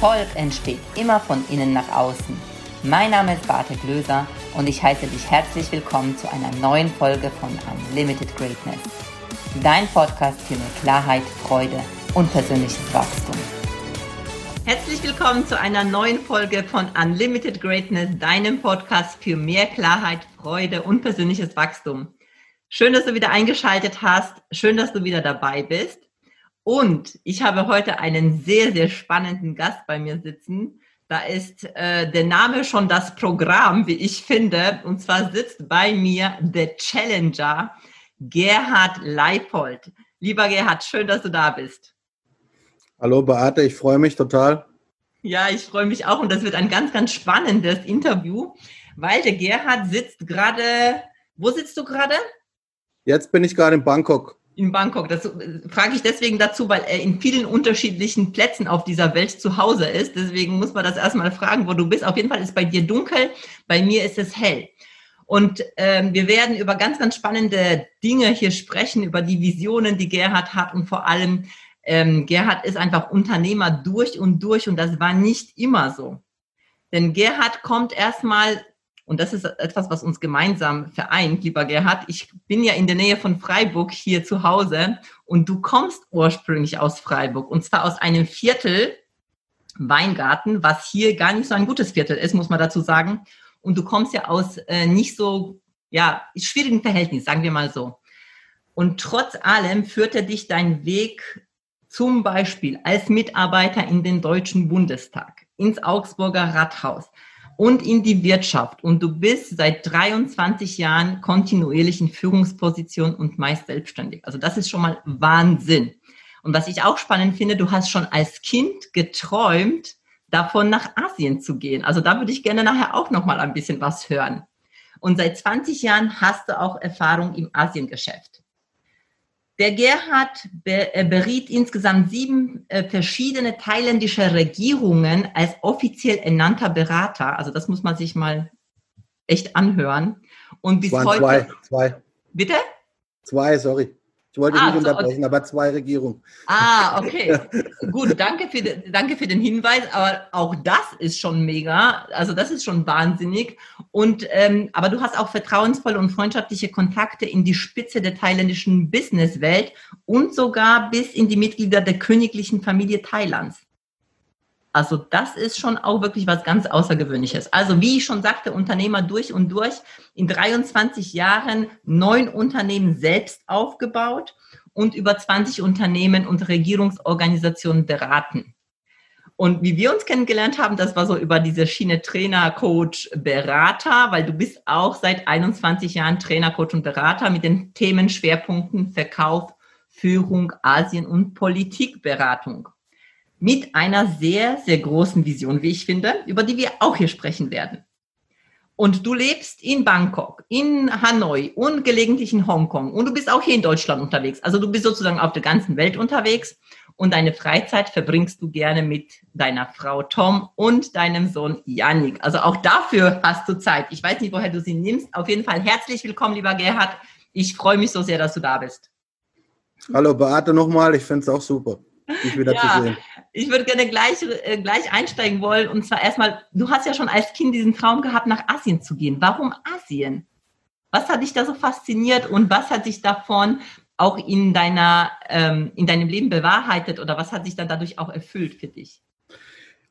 Erfolg entsteht immer von innen nach außen. Mein Name ist Barte Glöser und ich heiße dich herzlich willkommen zu einer neuen Folge von Unlimited Greatness. Dein Podcast für mehr Klarheit, Freude und persönliches Wachstum. Herzlich willkommen zu einer neuen Folge von Unlimited Greatness, deinem Podcast für mehr Klarheit, Freude und persönliches Wachstum. Schön, dass du wieder eingeschaltet hast. Schön, dass du wieder dabei bist. Und ich habe heute einen sehr, sehr spannenden Gast bei mir sitzen. Da ist äh, der Name schon das Programm, wie ich finde. Und zwar sitzt bei mir der Challenger Gerhard Leipold. Lieber Gerhard, schön, dass du da bist. Hallo Beate, ich freue mich total. Ja, ich freue mich auch und das wird ein ganz, ganz spannendes Interview, weil der Gerhard sitzt gerade, wo sitzt du gerade? Jetzt bin ich gerade in Bangkok in Bangkok. Das äh, frage ich deswegen dazu, weil er in vielen unterschiedlichen Plätzen auf dieser Welt zu Hause ist. Deswegen muss man das erstmal fragen, wo du bist. Auf jeden Fall ist bei dir dunkel, bei mir ist es hell. Und ähm, wir werden über ganz, ganz spannende Dinge hier sprechen, über die Visionen, die Gerhard hat und vor allem, ähm, Gerhard ist einfach Unternehmer durch und durch und das war nicht immer so. Denn Gerhard kommt erstmal und das ist etwas, was uns gemeinsam vereint, lieber Gerhard. Ich bin ja in der Nähe von Freiburg hier zu Hause und du kommst ursprünglich aus Freiburg und zwar aus einem Viertel Weingarten, was hier gar nicht so ein gutes Viertel ist, muss man dazu sagen. Und du kommst ja aus äh, nicht so, ja, schwierigen Verhältnissen, sagen wir mal so. Und trotz allem führte dich dein Weg zum Beispiel als Mitarbeiter in den Deutschen Bundestag, ins Augsburger Rathaus, und in die Wirtschaft. Und du bist seit 23 Jahren kontinuierlich in Führungsposition und meist selbstständig. Also das ist schon mal Wahnsinn. Und was ich auch spannend finde, du hast schon als Kind geträumt, davon nach Asien zu gehen. Also da würde ich gerne nachher auch noch mal ein bisschen was hören. Und seit 20 Jahren hast du auch Erfahrung im Asiengeschäft. Der Gerhard äh, beriet insgesamt sieben äh, verschiedene thailändische Regierungen als offiziell ernannter Berater. Also das muss man sich mal echt anhören. Und bis heute. Zwei, zwei. Bitte? Zwei, sorry. Ich wollte ah, nicht unterbrechen, aber zwei Regierungen. Ah, okay. Gut, danke für, den, danke für den Hinweis. Aber auch das ist schon mega. Also das ist schon wahnsinnig. Und ähm, aber du hast auch vertrauensvolle und freundschaftliche Kontakte in die Spitze der thailändischen Businesswelt und sogar bis in die Mitglieder der königlichen Familie Thailands. Also das ist schon auch wirklich was ganz Außergewöhnliches. Also wie ich schon sagte, Unternehmer durch und durch, in 23 Jahren neun Unternehmen selbst aufgebaut und über 20 Unternehmen und Regierungsorganisationen beraten. Und wie wir uns kennengelernt haben, das war so über diese Schiene Trainer, Coach, Berater, weil du bist auch seit 21 Jahren Trainer, Coach und Berater mit den Themenschwerpunkten Verkauf, Führung, Asien und Politikberatung mit einer sehr, sehr großen Vision, wie ich finde, über die wir auch hier sprechen werden. Und du lebst in Bangkok, in Hanoi und gelegentlich in Hongkong und du bist auch hier in Deutschland unterwegs. Also du bist sozusagen auf der ganzen Welt unterwegs und deine Freizeit verbringst du gerne mit deiner Frau Tom und deinem Sohn Yannick. Also auch dafür hast du Zeit. Ich weiß nicht, woher du sie nimmst. Auf jeden Fall herzlich willkommen, lieber Gerhard. Ich freue mich so sehr, dass du da bist. Hallo Beate nochmal, ich finde es auch super dich wieder ja, zu sehen. Ich würde gerne gleich, äh, gleich einsteigen wollen. Und zwar erstmal, du hast ja schon als Kind diesen Traum gehabt, nach Asien zu gehen. Warum Asien? Was hat dich da so fasziniert und was hat sich davon auch in, deiner, ähm, in deinem Leben bewahrheitet oder was hat sich dann dadurch auch erfüllt für dich?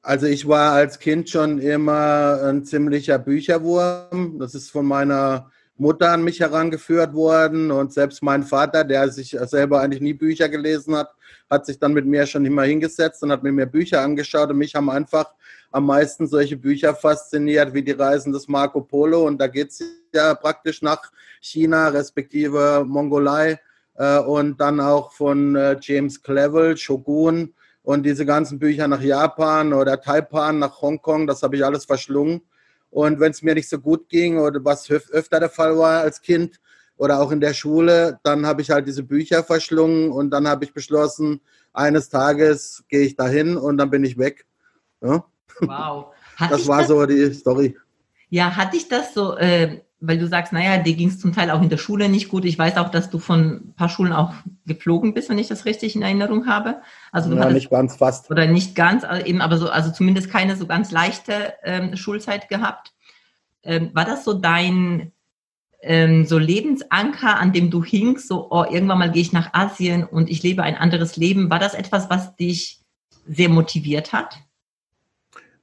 Also ich war als Kind schon immer ein ziemlicher Bücherwurm. Das ist von meiner Mutter an mich herangeführt worden. Und selbst mein Vater, der sich selber eigentlich nie Bücher gelesen hat, hat sich dann mit mir schon immer hingesetzt und hat mir mehr Bücher angeschaut. Und mich haben einfach am meisten solche Bücher fasziniert wie die Reisen des Marco Polo. Und da geht es ja praktisch nach China respektive Mongolei äh, und dann auch von äh, James Clevel, Shogun und diese ganzen Bücher nach Japan oder Taipan, nach Hongkong, das habe ich alles verschlungen. Und wenn es mir nicht so gut ging oder was öfter der Fall war als Kind oder auch in der Schule, dann habe ich halt diese Bücher verschlungen und dann habe ich beschlossen, eines Tages gehe ich dahin und dann bin ich weg. Ja? Wow. Hat das war das, so die Story. Ja, hat dich das so äh, weil du sagst, naja, dir ging es zum Teil auch in der Schule nicht gut. Ich weiß auch, dass du von ein paar Schulen auch geflogen bist, wenn ich das richtig in Erinnerung habe. Also du ja, hattest, nicht ganz fast. Oder nicht ganz, eben, aber so, also zumindest keine so ganz leichte ähm, Schulzeit gehabt. Ähm, war das so dein ähm, so Lebensanker, an dem du hingst, so oh, irgendwann mal gehe ich nach Asien und ich lebe ein anderes Leben? War das etwas, was dich sehr motiviert hat?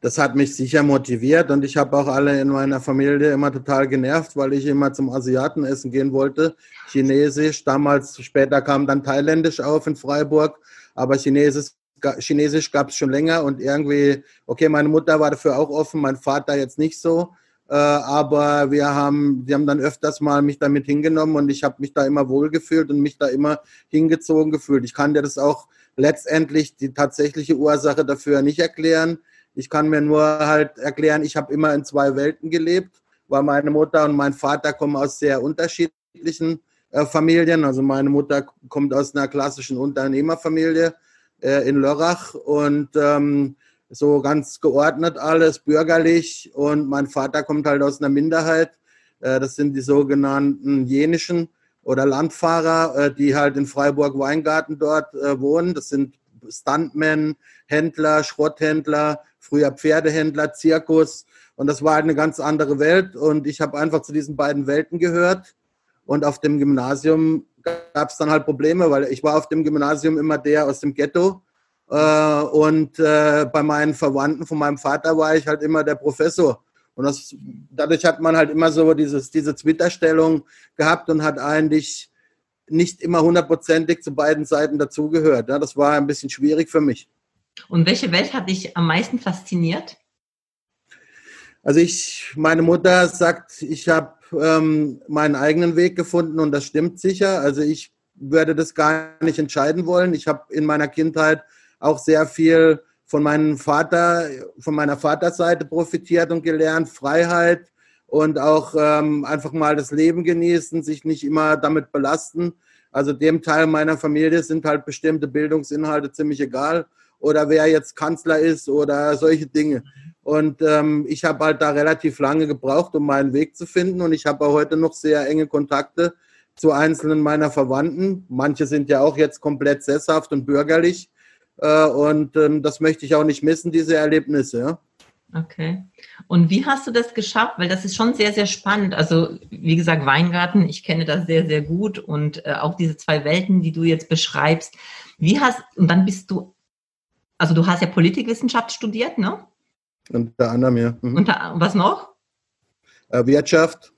Das hat mich sicher motiviert und ich habe auch alle in meiner Familie immer total genervt, weil ich immer zum Asiaten essen gehen wollte. Chinesisch, damals, später kam dann Thailändisch auf in Freiburg, aber Chinesisch, Chinesisch gab es schon länger und irgendwie, okay, meine Mutter war dafür auch offen, mein Vater jetzt nicht so. Äh, aber wir haben, wir haben dann öfters mal mich damit hingenommen und ich habe mich da immer wohlgefühlt und mich da immer hingezogen gefühlt. Ich kann dir das auch letztendlich die tatsächliche Ursache dafür nicht erklären. Ich kann mir nur halt erklären, ich habe immer in zwei Welten gelebt, weil meine Mutter und mein Vater kommen aus sehr unterschiedlichen äh, Familien. Also meine Mutter kommt aus einer klassischen Unternehmerfamilie äh, in Lörrach und ähm, so ganz geordnet alles, bürgerlich. Und mein Vater kommt halt aus einer Minderheit. Äh, das sind die sogenannten jenischen oder Landfahrer, äh, die halt in Freiburg-Weingarten dort äh, wohnen. Das sind Stuntmen, Händler, Schrotthändler, früher Pferdehändler, Zirkus. Und das war halt eine ganz andere Welt. Und ich habe einfach zu diesen beiden Welten gehört. Und auf dem Gymnasium gab es dann halt Probleme, weil ich war auf dem Gymnasium immer der aus dem Ghetto. Äh, und äh, bei meinen Verwandten von meinem Vater war ich halt immer der Professor. Und das, dadurch hat man halt immer so dieses, diese Zwitterstellung gehabt und hat eigentlich nicht immer hundertprozentig zu beiden Seiten dazugehört. Das war ein bisschen schwierig für mich. Und welche Welt hat dich am meisten fasziniert? Also ich, meine Mutter sagt, ich habe ähm, meinen eigenen Weg gefunden und das stimmt sicher. Also ich würde das gar nicht entscheiden wollen. Ich habe in meiner Kindheit auch sehr viel von meinem Vater, von meiner Vaterseite profitiert und gelernt, Freiheit und auch ähm, einfach mal das Leben genießen, sich nicht immer damit belasten. Also dem Teil meiner Familie sind halt bestimmte Bildungsinhalte ziemlich egal oder wer jetzt Kanzler ist oder solche Dinge. Und ähm, ich habe halt da relativ lange gebraucht, um meinen Weg zu finden. Und ich habe heute noch sehr enge Kontakte zu einzelnen meiner Verwandten. Manche sind ja auch jetzt komplett sesshaft und bürgerlich. Äh, und ähm, das möchte ich auch nicht missen, diese Erlebnisse. Ja? Okay. Und wie hast du das geschafft? Weil das ist schon sehr, sehr spannend. Also, wie gesagt, Weingarten, ich kenne das sehr, sehr gut und äh, auch diese zwei Welten, die du jetzt beschreibst. Wie hast, und dann bist du also du hast ja Politikwissenschaft studiert, ne? Unter anderem, ja. Mhm. Unter, was noch? Äh, Wirtschaft.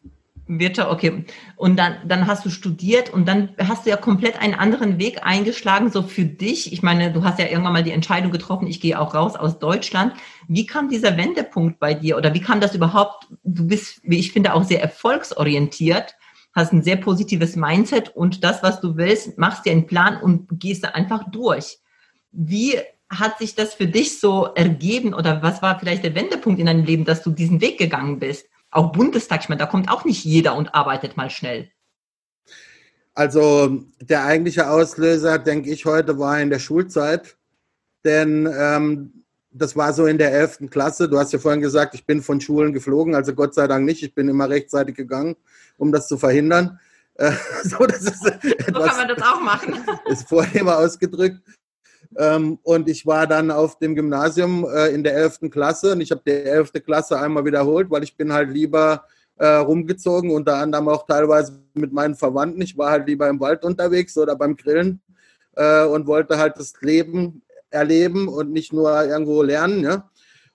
Wirtschaft, okay. Und dann, dann hast du studiert und dann hast du ja komplett einen anderen Weg eingeschlagen, so für dich. Ich meine, du hast ja irgendwann mal die Entscheidung getroffen, ich gehe auch raus aus Deutschland. Wie kam dieser Wendepunkt bei dir oder wie kam das überhaupt? Du bist, wie ich finde, auch sehr erfolgsorientiert, hast ein sehr positives Mindset und das, was du willst, machst dir einen Plan und gehst da einfach durch. Wie hat sich das für dich so ergeben oder was war vielleicht der Wendepunkt in deinem Leben, dass du diesen Weg gegangen bist? Auch Bundestag, ich meine, da kommt auch nicht jeder und arbeitet mal schnell. Also der eigentliche Auslöser, denke ich, heute war in der Schulzeit, denn ähm, das war so in der 11. Klasse. Du hast ja vorhin gesagt, ich bin von Schulen geflogen, also Gott sei Dank nicht. Ich bin immer rechtzeitig gegangen, um das zu verhindern. So, das so kann man das auch machen. Ist vorher immer ausgedrückt. Ähm, und ich war dann auf dem Gymnasium äh, in der 11. Klasse und ich habe die 11. Klasse einmal wiederholt, weil ich bin halt lieber äh, rumgezogen, unter anderem auch teilweise mit meinen Verwandten. Ich war halt lieber im Wald unterwegs oder beim Grillen äh, und wollte halt das Leben erleben und nicht nur irgendwo lernen. Ja?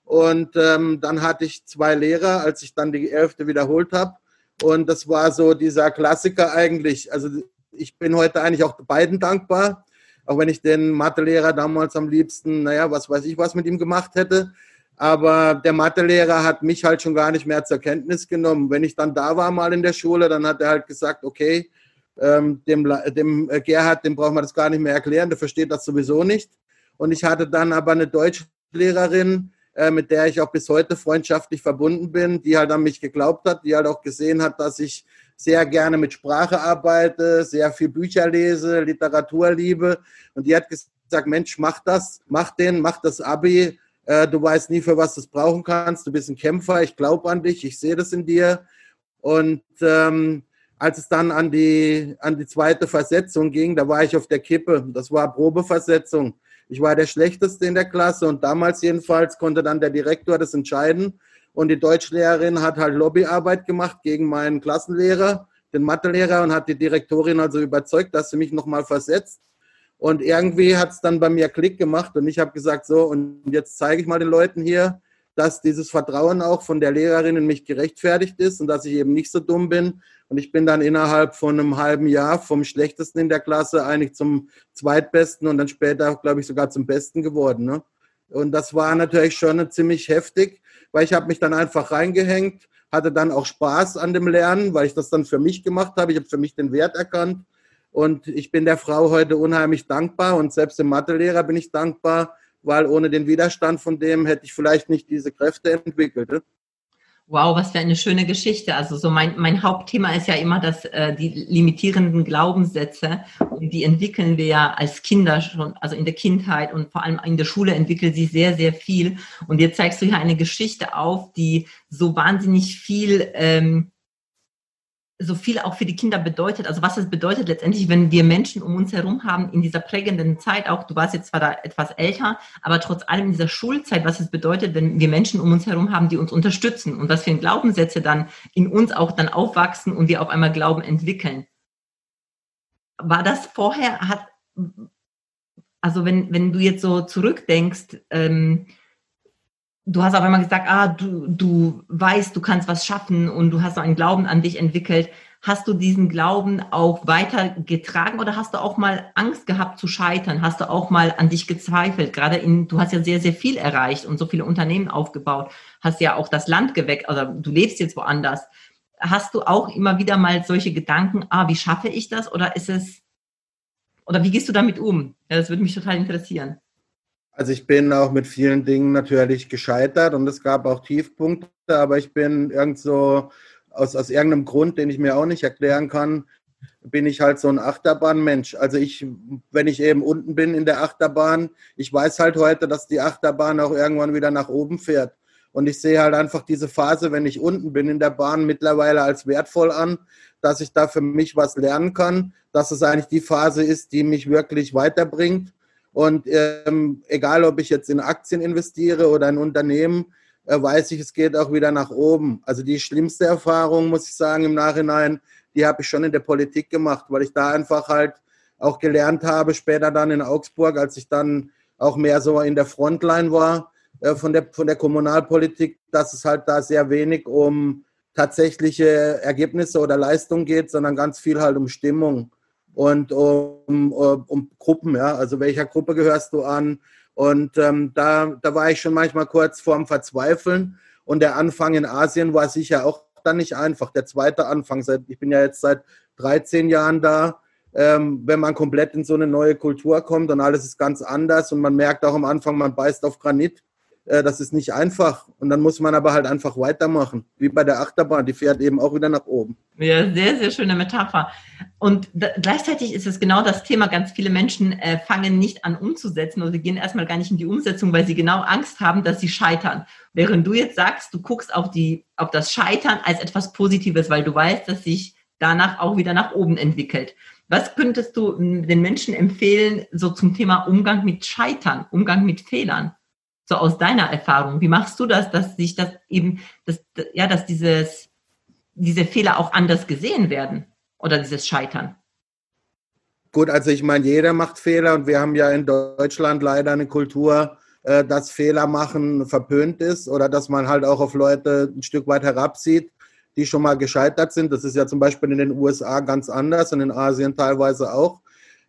Und ähm, dann hatte ich zwei Lehrer, als ich dann die 11. wiederholt habe. Und das war so dieser Klassiker eigentlich. Also ich bin heute eigentlich auch beiden dankbar auch wenn ich den Mathelehrer damals am liebsten, naja, was weiß ich, was mit ihm gemacht hätte. Aber der Mathelehrer hat mich halt schon gar nicht mehr zur Kenntnis genommen. Wenn ich dann da war mal in der Schule, dann hat er halt gesagt, okay, ähm, dem, dem äh, Gerhard, dem braucht man das gar nicht mehr erklären, der versteht das sowieso nicht. Und ich hatte dann aber eine Deutschlehrerin, äh, mit der ich auch bis heute freundschaftlich verbunden bin, die halt an mich geglaubt hat, die halt auch gesehen hat, dass ich sehr gerne mit Sprache arbeite, sehr viel Bücher lese, Literatur liebe. Und die hat gesagt, Mensch, mach das, mach den, mach das Abi. Äh, du weißt nie, für was du es brauchen kannst. Du bist ein Kämpfer, ich glaube an dich, ich sehe das in dir. Und ähm, als es dann an die, an die zweite Versetzung ging, da war ich auf der Kippe. Das war Probeversetzung. Ich war der Schlechteste in der Klasse und damals jedenfalls konnte dann der Direktor das entscheiden. Und die Deutschlehrerin hat halt Lobbyarbeit gemacht gegen meinen Klassenlehrer, den Mathelehrer, und hat die Direktorin also überzeugt, dass sie mich nochmal versetzt. Und irgendwie hat es dann bei mir Klick gemacht und ich habe gesagt, so, und jetzt zeige ich mal den Leuten hier, dass dieses Vertrauen auch von der Lehrerin in mich gerechtfertigt ist und dass ich eben nicht so dumm bin. Und ich bin dann innerhalb von einem halben Jahr vom schlechtesten in der Klasse eigentlich zum zweitbesten und dann später, glaube ich, sogar zum besten geworden. Ne? Und das war natürlich schon ziemlich heftig, weil ich habe mich dann einfach reingehängt, hatte dann auch Spaß an dem Lernen, weil ich das dann für mich gemacht habe. Ich habe für mich den Wert erkannt. Und ich bin der Frau heute unheimlich dankbar und selbst dem Mathelehrer bin ich dankbar, weil ohne den Widerstand von dem hätte ich vielleicht nicht diese Kräfte entwickelt. Wow, was für eine schöne Geschichte. Also so mein, mein Hauptthema ist ja immer, dass äh, die limitierenden Glaubenssätze, die entwickeln wir ja als Kinder schon, also in der Kindheit und vor allem in der Schule entwickeln sie sehr, sehr viel. Und jetzt zeigst du hier eine Geschichte auf, die so wahnsinnig viel ähm, so viel auch für die Kinder bedeutet, also was es bedeutet letztendlich, wenn wir Menschen um uns herum haben in dieser prägenden Zeit, auch du warst jetzt zwar da etwas älter, aber trotz allem in dieser Schulzeit, was es bedeutet, wenn wir Menschen um uns herum haben, die uns unterstützen und was für Glaubenssätze dann in uns auch dann aufwachsen und wir auf einmal Glauben entwickeln. War das vorher, hat, also wenn, wenn du jetzt so zurückdenkst, ähm, du hast auf einmal gesagt, ah, du, du weißt, du kannst was schaffen und du hast so einen Glauben an dich entwickelt. Hast du diesen Glauben auch weitergetragen oder hast du auch mal Angst gehabt zu scheitern? Hast du auch mal an dich gezweifelt? Gerade in, du hast ja sehr, sehr viel erreicht und so viele Unternehmen aufgebaut, hast ja auch das Land geweckt oder du lebst jetzt woanders. Hast du auch immer wieder mal solche Gedanken, ah, wie schaffe ich das? Oder ist es, oder wie gehst du damit um? Ja, das würde mich total interessieren. Also ich bin auch mit vielen Dingen natürlich gescheitert und es gab auch Tiefpunkte, aber ich bin irgend so aus, aus irgendeinem Grund, den ich mir auch nicht erklären kann, bin ich halt so ein Achterbahnmensch. Also ich, wenn ich eben unten bin in der Achterbahn, ich weiß halt heute, dass die Achterbahn auch irgendwann wieder nach oben fährt. Und ich sehe halt einfach diese Phase, wenn ich unten bin in der Bahn, mittlerweile als wertvoll an, dass ich da für mich was lernen kann, dass es eigentlich die Phase ist, die mich wirklich weiterbringt und ähm, egal, ob ich jetzt in Aktien investiere oder in Unternehmen, äh, weiß ich, es geht auch wieder nach oben. Also die schlimmste Erfahrung, muss ich sagen, im Nachhinein, die habe ich schon in der Politik gemacht, weil ich da einfach halt auch gelernt habe, später dann in Augsburg, als ich dann auch mehr so in der Frontline war äh, von, der, von der Kommunalpolitik, dass es halt da sehr wenig um tatsächliche Ergebnisse oder Leistung geht, sondern ganz viel halt um Stimmung und um, um, Gruppen, ja, also welcher Gruppe gehörst du an? Und ähm, da, da war ich schon manchmal kurz vorm Verzweifeln. Und der Anfang in Asien war sicher auch dann nicht einfach. Der zweite Anfang, seit, ich bin ja jetzt seit 13 Jahren da, ähm, wenn man komplett in so eine neue Kultur kommt und alles ist ganz anders und man merkt auch am Anfang, man beißt auf Granit, äh, das ist nicht einfach. Und dann muss man aber halt einfach weitermachen. Wie bei der Achterbahn, die fährt eben auch wieder nach oben. Ja, sehr, sehr schöne Metapher. Und gleichzeitig ist es genau das Thema, ganz viele Menschen äh, fangen nicht an umzusetzen oder gehen erstmal gar nicht in die Umsetzung, weil sie genau Angst haben, dass sie scheitern. Während du jetzt sagst, du guckst auf, die, auf das Scheitern als etwas Positives, weil du weißt, dass sich danach auch wieder nach oben entwickelt. Was könntest du den Menschen empfehlen, so zum Thema Umgang mit Scheitern, Umgang mit Fehlern? So aus deiner Erfahrung? Wie machst du das, dass sich das eben, dass, ja, dass dieses, diese Fehler auch anders gesehen werden oder dieses Scheitern? Gut, also ich meine, jeder macht Fehler und wir haben ja in Deutschland leider eine Kultur, äh, dass Fehler machen verpönt ist oder dass man halt auch auf Leute ein Stück weit herabsieht, die schon mal gescheitert sind. Das ist ja zum Beispiel in den USA ganz anders und in Asien teilweise auch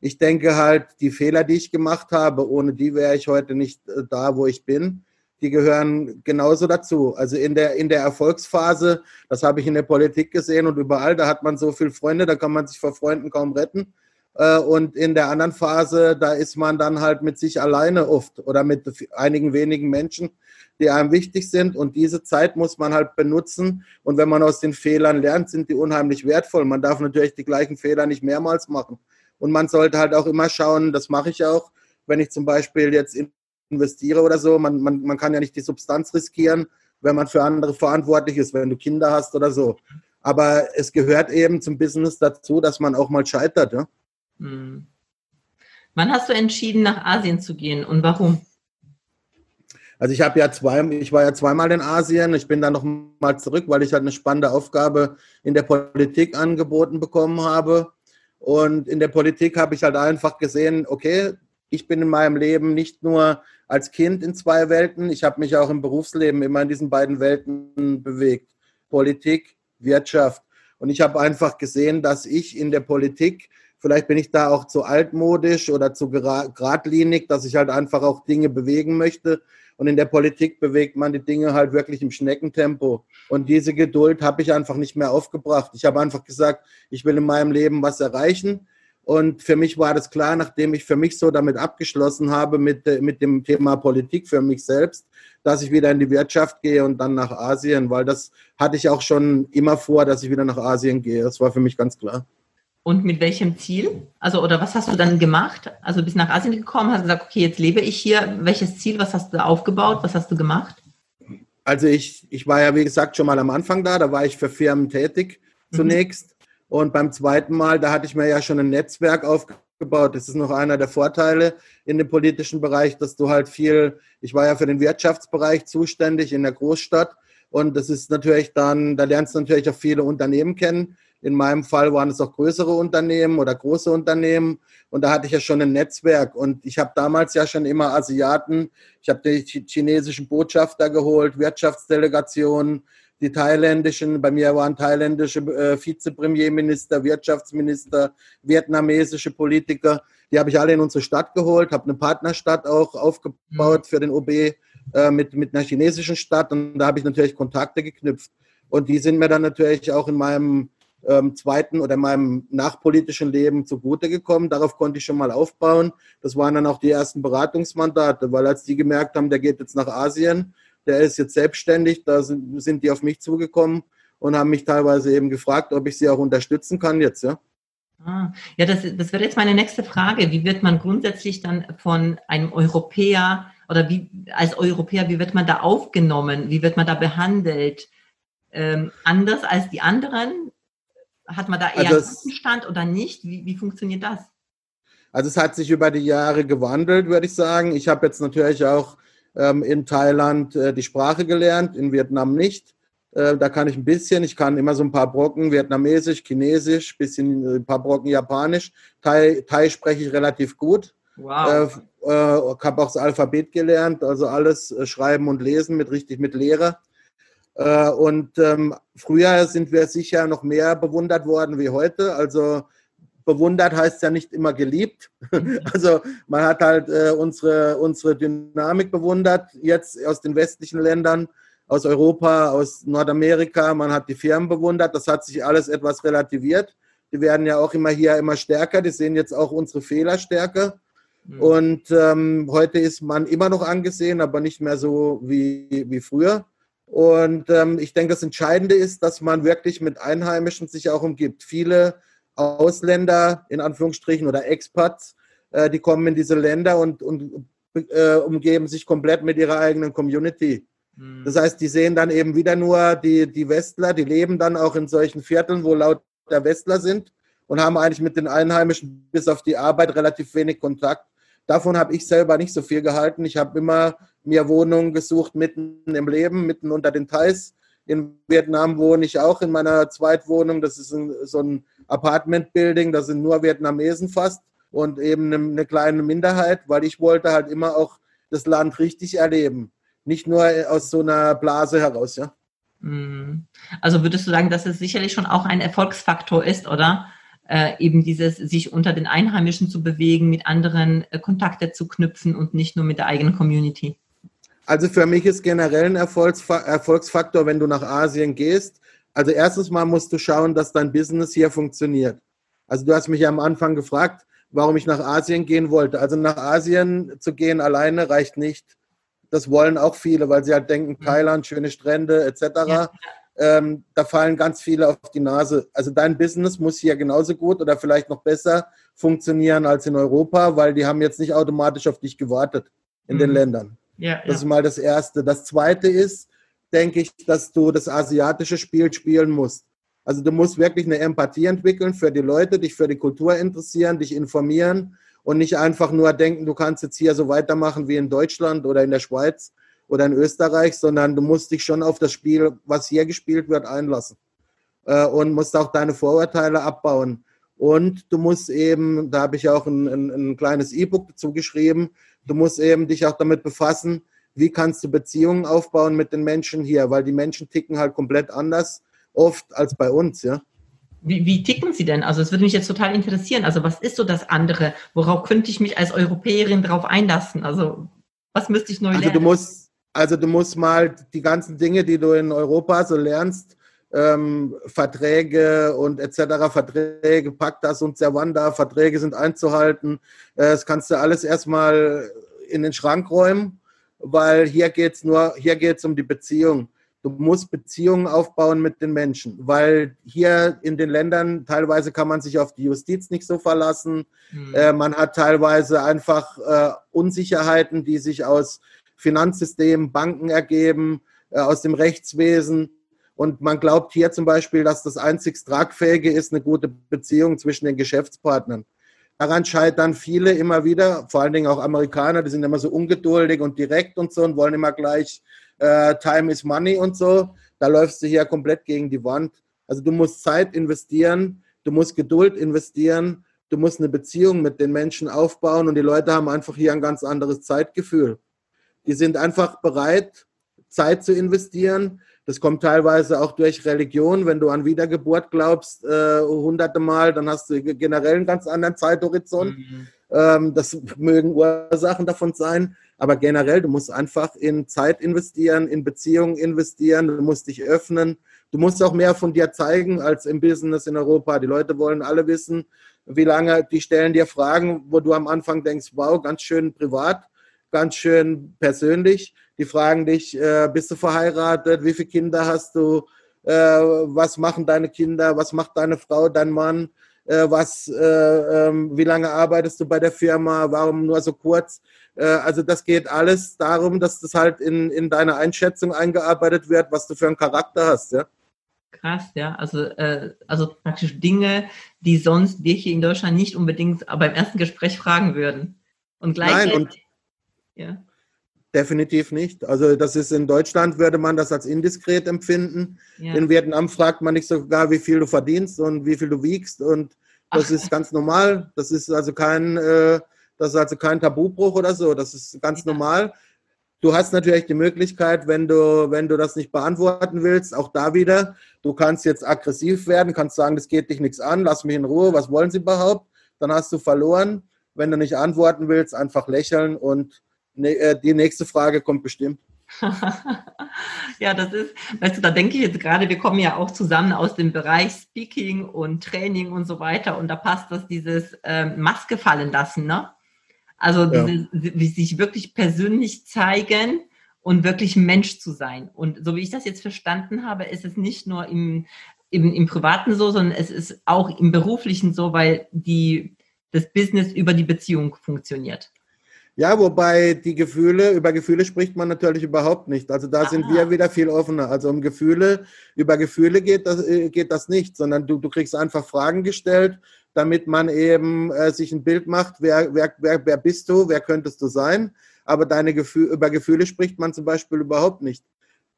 ich denke halt, die Fehler, die ich gemacht habe, ohne die wäre ich heute nicht äh, da, wo ich bin. Die gehören genauso dazu. Also in der, in der Erfolgsphase, das habe ich in der Politik gesehen und überall, da hat man so viele Freunde, da kann man sich vor Freunden kaum retten. Äh, und in der anderen Phase, da ist man dann halt mit sich alleine oft oder mit einigen wenigen Menschen, die einem wichtig sind. Und diese Zeit muss man halt benutzen. Und wenn man aus den Fehlern lernt, sind die unheimlich wertvoll. Man darf natürlich die gleichen Fehler nicht mehrmals machen. Und man sollte halt auch immer schauen, das mache ich auch, wenn ich zum Beispiel jetzt investiere oder so, man, man, man kann ja nicht die Substanz riskieren, wenn man für andere verantwortlich ist, wenn du Kinder hast oder so. Aber es gehört eben zum Business dazu, dass man auch mal scheitert. Ja? Hm. Wann hast du entschieden, nach Asien zu gehen und warum? Also ich habe ja zwei, ich war ja zweimal in Asien. Ich bin dann noch mal zurück, weil ich halt eine spannende Aufgabe in der Politik angeboten bekommen habe. Und in der Politik habe ich halt einfach gesehen, okay, ich bin in meinem Leben nicht nur als Kind in zwei Welten, ich habe mich auch im Berufsleben immer in diesen beiden Welten bewegt. Politik, Wirtschaft. Und ich habe einfach gesehen, dass ich in der Politik, vielleicht bin ich da auch zu altmodisch oder zu geradlinig, dass ich halt einfach auch Dinge bewegen möchte. Und in der Politik bewegt man die Dinge halt wirklich im Schneckentempo. Und diese Geduld habe ich einfach nicht mehr aufgebracht. Ich habe einfach gesagt, ich will in meinem Leben was erreichen. Und für mich war das klar, nachdem ich für mich so damit abgeschlossen habe mit, äh, mit dem Thema Politik für mich selbst, dass ich wieder in die Wirtschaft gehe und dann nach Asien, weil das hatte ich auch schon immer vor, dass ich wieder nach Asien gehe. Das war für mich ganz klar. Und mit welchem Ziel? Also, oder was hast du dann gemacht? Also, bist nach Asien gekommen, hast gesagt, okay, jetzt lebe ich hier. Welches Ziel? Was hast du aufgebaut? Was hast du gemacht? Also, ich, ich war ja, wie gesagt, schon mal am Anfang da. Da war ich für Firmen tätig mhm. zunächst. Und beim zweiten Mal, da hatte ich mir ja schon ein Netzwerk aufgebaut. Das ist noch einer der Vorteile in dem politischen Bereich, dass du halt viel, ich war ja für den Wirtschaftsbereich zuständig in der Großstadt. Und das ist natürlich dann, da lernst du natürlich auch viele Unternehmen kennen. In meinem Fall waren es auch größere Unternehmen oder große Unternehmen. Und da hatte ich ja schon ein Netzwerk. Und ich habe damals ja schon immer Asiaten, ich habe die chinesischen Botschafter geholt, Wirtschaftsdelegationen, die thailändischen, bei mir waren thailändische äh, Vizepremierminister, Wirtschaftsminister, vietnamesische Politiker, die habe ich alle in unsere Stadt geholt, habe eine Partnerstadt auch aufgebaut mhm. für den OB äh, mit, mit einer chinesischen Stadt und da habe ich natürlich Kontakte geknüpft. Und die sind mir dann natürlich auch in meinem ähm, zweiten oder meinem nachpolitischen Leben zugute gekommen. Darauf konnte ich schon mal aufbauen. Das waren dann auch die ersten Beratungsmandate, weil als die gemerkt haben, der geht jetzt nach Asien, der ist jetzt selbstständig, da sind, sind die auf mich zugekommen und haben mich teilweise eben gefragt, ob ich sie auch unterstützen kann jetzt, ja. Ah, ja, das, das wäre jetzt meine nächste Frage. Wie wird man grundsätzlich dann von einem Europäer oder wie als Europäer, wie wird man da aufgenommen? Wie wird man da behandelt? Ähm, anders als die anderen? Hat man da eher also Stand oder nicht? Wie, wie funktioniert das? Also es hat sich über die Jahre gewandelt, würde ich sagen. Ich habe jetzt natürlich auch ähm, in Thailand äh, die Sprache gelernt, in Vietnam nicht. Äh, da kann ich ein bisschen, ich kann immer so ein paar Brocken Vietnamesisch, Chinesisch, bisschen äh, ein paar Brocken Japanisch. Thai, Thai spreche ich relativ gut. Wow. Äh, äh, habe auch das Alphabet gelernt, also alles äh, schreiben und lesen mit richtig mit Lehre. Äh, und ähm, früher sind wir sicher noch mehr bewundert worden wie heute. Also bewundert heißt ja nicht immer geliebt. Also man hat halt äh, unsere, unsere Dynamik bewundert, jetzt aus den westlichen Ländern, aus Europa, aus Nordamerika. Man hat die Firmen bewundert. Das hat sich alles etwas relativiert. Die werden ja auch immer hier immer stärker. Die sehen jetzt auch unsere Fehler stärker. Mhm. Und ähm, heute ist man immer noch angesehen, aber nicht mehr so wie, wie früher. Und ähm, ich denke, das Entscheidende ist, dass man wirklich mit Einheimischen sich auch umgibt. Viele Ausländer, in Anführungsstrichen, oder Expats, äh, die kommen in diese Länder und, und äh, umgeben sich komplett mit ihrer eigenen Community. Mhm. Das heißt, die sehen dann eben wieder nur die, die Westler, die leben dann auch in solchen Vierteln, wo lauter Westler sind und haben eigentlich mit den Einheimischen bis auf die Arbeit relativ wenig Kontakt. Davon habe ich selber nicht so viel gehalten. Ich habe immer mir Wohnungen gesucht mitten im Leben, mitten unter den Thais. In Vietnam wohne ich auch in meiner Zweitwohnung. Das ist ein, so ein Apartment-Building, da sind nur Vietnamesen fast und eben eine, eine kleine Minderheit, weil ich wollte halt immer auch das Land richtig erleben. Nicht nur aus so einer Blase heraus, ja. Mhm. Also würdest du sagen, dass es sicherlich schon auch ein Erfolgsfaktor ist, oder? Äh, eben dieses, sich unter den Einheimischen zu bewegen, mit anderen äh, Kontakte zu knüpfen und nicht nur mit der eigenen Community. Also für mich ist generell ein Erfolgsfaktor, wenn du nach Asien gehst, also erstens mal musst du schauen, dass dein Business hier funktioniert. Also du hast mich ja am Anfang gefragt, warum ich nach Asien gehen wollte. Also nach Asien zu gehen alleine reicht nicht. Das wollen auch viele, weil sie halt denken, mhm. Thailand, schöne Strände etc. Ja. Ähm, da fallen ganz viele auf die Nase. Also dein Business muss hier genauso gut oder vielleicht noch besser funktionieren als in Europa, weil die haben jetzt nicht automatisch auf dich gewartet in mhm. den Ländern. Ja, das ja. ist mal das Erste. Das Zweite ist, denke ich, dass du das asiatische Spiel spielen musst. Also du musst wirklich eine Empathie entwickeln für die Leute, dich für die Kultur interessieren, dich informieren und nicht einfach nur denken, du kannst jetzt hier so weitermachen wie in Deutschland oder in der Schweiz oder in Österreich, sondern du musst dich schon auf das Spiel, was hier gespielt wird, einlassen äh, und musst auch deine Vorurteile abbauen. Und du musst eben, da habe ich auch ein, ein, ein kleines E-Book dazu geschrieben, du musst eben dich auch damit befassen, wie kannst du Beziehungen aufbauen mit den Menschen hier, weil die Menschen ticken halt komplett anders oft als bei uns, ja. Wie, wie ticken sie denn? Also es würde mich jetzt total interessieren. Also was ist so das andere? Worauf könnte ich mich als Europäerin darauf einlassen? Also was müsste ich neu lernen? Also du musst, also du musst mal die ganzen Dinge, die du in Europa so lernst, ähm, Verträge und etc., Verträge, Pactas und Servanda, Verträge sind einzuhalten. Äh, das kannst du alles erstmal in den Schrank räumen, weil hier geht es nur, hier geht es um die Beziehung. Du musst Beziehungen aufbauen mit den Menschen, weil hier in den Ländern teilweise kann man sich auf die Justiz nicht so verlassen. Mhm. Äh, man hat teilweise einfach äh, Unsicherheiten, die sich aus Finanzsystemen, Banken ergeben, äh, aus dem Rechtswesen. Und man glaubt hier zum Beispiel, dass das einzig Tragfähige ist, eine gute Beziehung zwischen den Geschäftspartnern. Daran scheitern viele immer wieder, vor allen Dingen auch Amerikaner, die sind immer so ungeduldig und direkt und so und wollen immer gleich äh, Time is Money und so. Da läufst du hier komplett gegen die Wand. Also du musst Zeit investieren, du musst Geduld investieren, du musst eine Beziehung mit den Menschen aufbauen und die Leute haben einfach hier ein ganz anderes Zeitgefühl. Die sind einfach bereit, Zeit zu investieren. Das kommt teilweise auch durch Religion. Wenn du an Wiedergeburt glaubst, äh, hunderte Mal, dann hast du generell einen ganz anderen Zeithorizont. Mhm. Ähm, das mögen Ursachen davon sein. Aber generell, du musst einfach in Zeit investieren, in Beziehungen investieren, du musst dich öffnen. Du musst auch mehr von dir zeigen als im Business in Europa. Die Leute wollen alle wissen, wie lange, die stellen dir Fragen, wo du am Anfang denkst, wow, ganz schön privat, ganz schön persönlich. Die fragen dich, äh, bist du verheiratet, wie viele Kinder hast du, äh, was machen deine Kinder, was macht deine Frau, dein Mann, äh, was, äh, ähm, wie lange arbeitest du bei der Firma, warum nur so kurz. Äh, also das geht alles darum, dass das halt in, in deine Einschätzung eingearbeitet wird, was du für einen Charakter hast, ja. Krass, ja. Also, äh, also praktisch Dinge, die sonst wir hier in Deutschland nicht unbedingt beim ersten Gespräch fragen würden. Und gleichzeitig. Ja. Definitiv nicht. Also das ist in Deutschland würde man das als indiskret empfinden. Ja. In Vietnam fragt man nicht sogar, wie viel du verdienst und wie viel du wiegst und das Ach. ist ganz normal. Das ist also kein, äh, das ist also kein Tabubruch oder so. Das ist ganz ja. normal. Du hast natürlich die Möglichkeit, wenn du, wenn du das nicht beantworten willst, auch da wieder, du kannst jetzt aggressiv werden, kannst sagen, das geht dich nichts an, lass mich in Ruhe, was wollen sie überhaupt? Dann hast du verloren. Wenn du nicht antworten willst, einfach lächeln und die nächste Frage kommt bestimmt. ja, das ist, weißt du, da denke ich jetzt gerade, wir kommen ja auch zusammen aus dem Bereich Speaking und Training und so weiter und da passt das dieses ähm, Maske fallen lassen, ne? Also ja. diese, wie sich wirklich persönlich zeigen und wirklich Mensch zu sein. Und so wie ich das jetzt verstanden habe, ist es nicht nur im, im, im Privaten so, sondern es ist auch im Beruflichen so, weil die, das Business über die Beziehung funktioniert. Ja, wobei die Gefühle, über Gefühle spricht man natürlich überhaupt nicht. Also da Aha. sind wir wieder viel offener. Also um Gefühle, über Gefühle geht das, äh, geht das nicht, sondern du, du kriegst einfach Fragen gestellt, damit man eben äh, sich ein Bild macht, wer, wer, wer, wer bist du, wer könntest du sein. Aber deine Gefühle, über Gefühle spricht man zum Beispiel überhaupt nicht.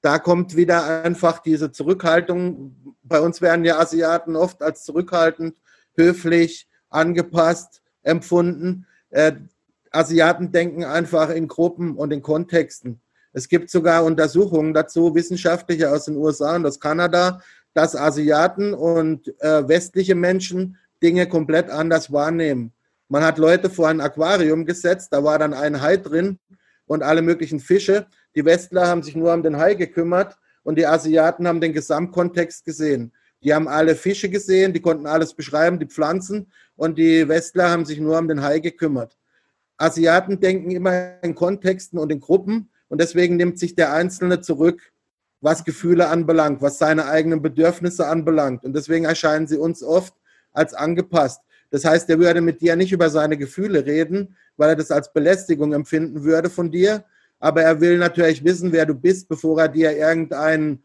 Da kommt wieder einfach diese Zurückhaltung. Bei uns werden ja Asiaten oft als zurückhaltend, höflich, angepasst empfunden. Asiaten denken einfach in Gruppen und in Kontexten. Es gibt sogar Untersuchungen dazu, wissenschaftliche aus den USA und aus Kanada, dass Asiaten und äh, westliche Menschen Dinge komplett anders wahrnehmen. Man hat Leute vor ein Aquarium gesetzt, da war dann ein Hai drin und alle möglichen Fische. Die Westler haben sich nur um den Hai gekümmert und die Asiaten haben den Gesamtkontext gesehen. Die haben alle Fische gesehen, die konnten alles beschreiben, die Pflanzen und die Westler haben sich nur um den Hai gekümmert. Asiaten denken immer in Kontexten und in Gruppen und deswegen nimmt sich der Einzelne zurück, was Gefühle anbelangt, was seine eigenen Bedürfnisse anbelangt. Und deswegen erscheinen sie uns oft als angepasst. Das heißt, er würde mit dir nicht über seine Gefühle reden, weil er das als Belästigung empfinden würde von dir. Aber er will natürlich wissen, wer du bist, bevor er dir irgendein,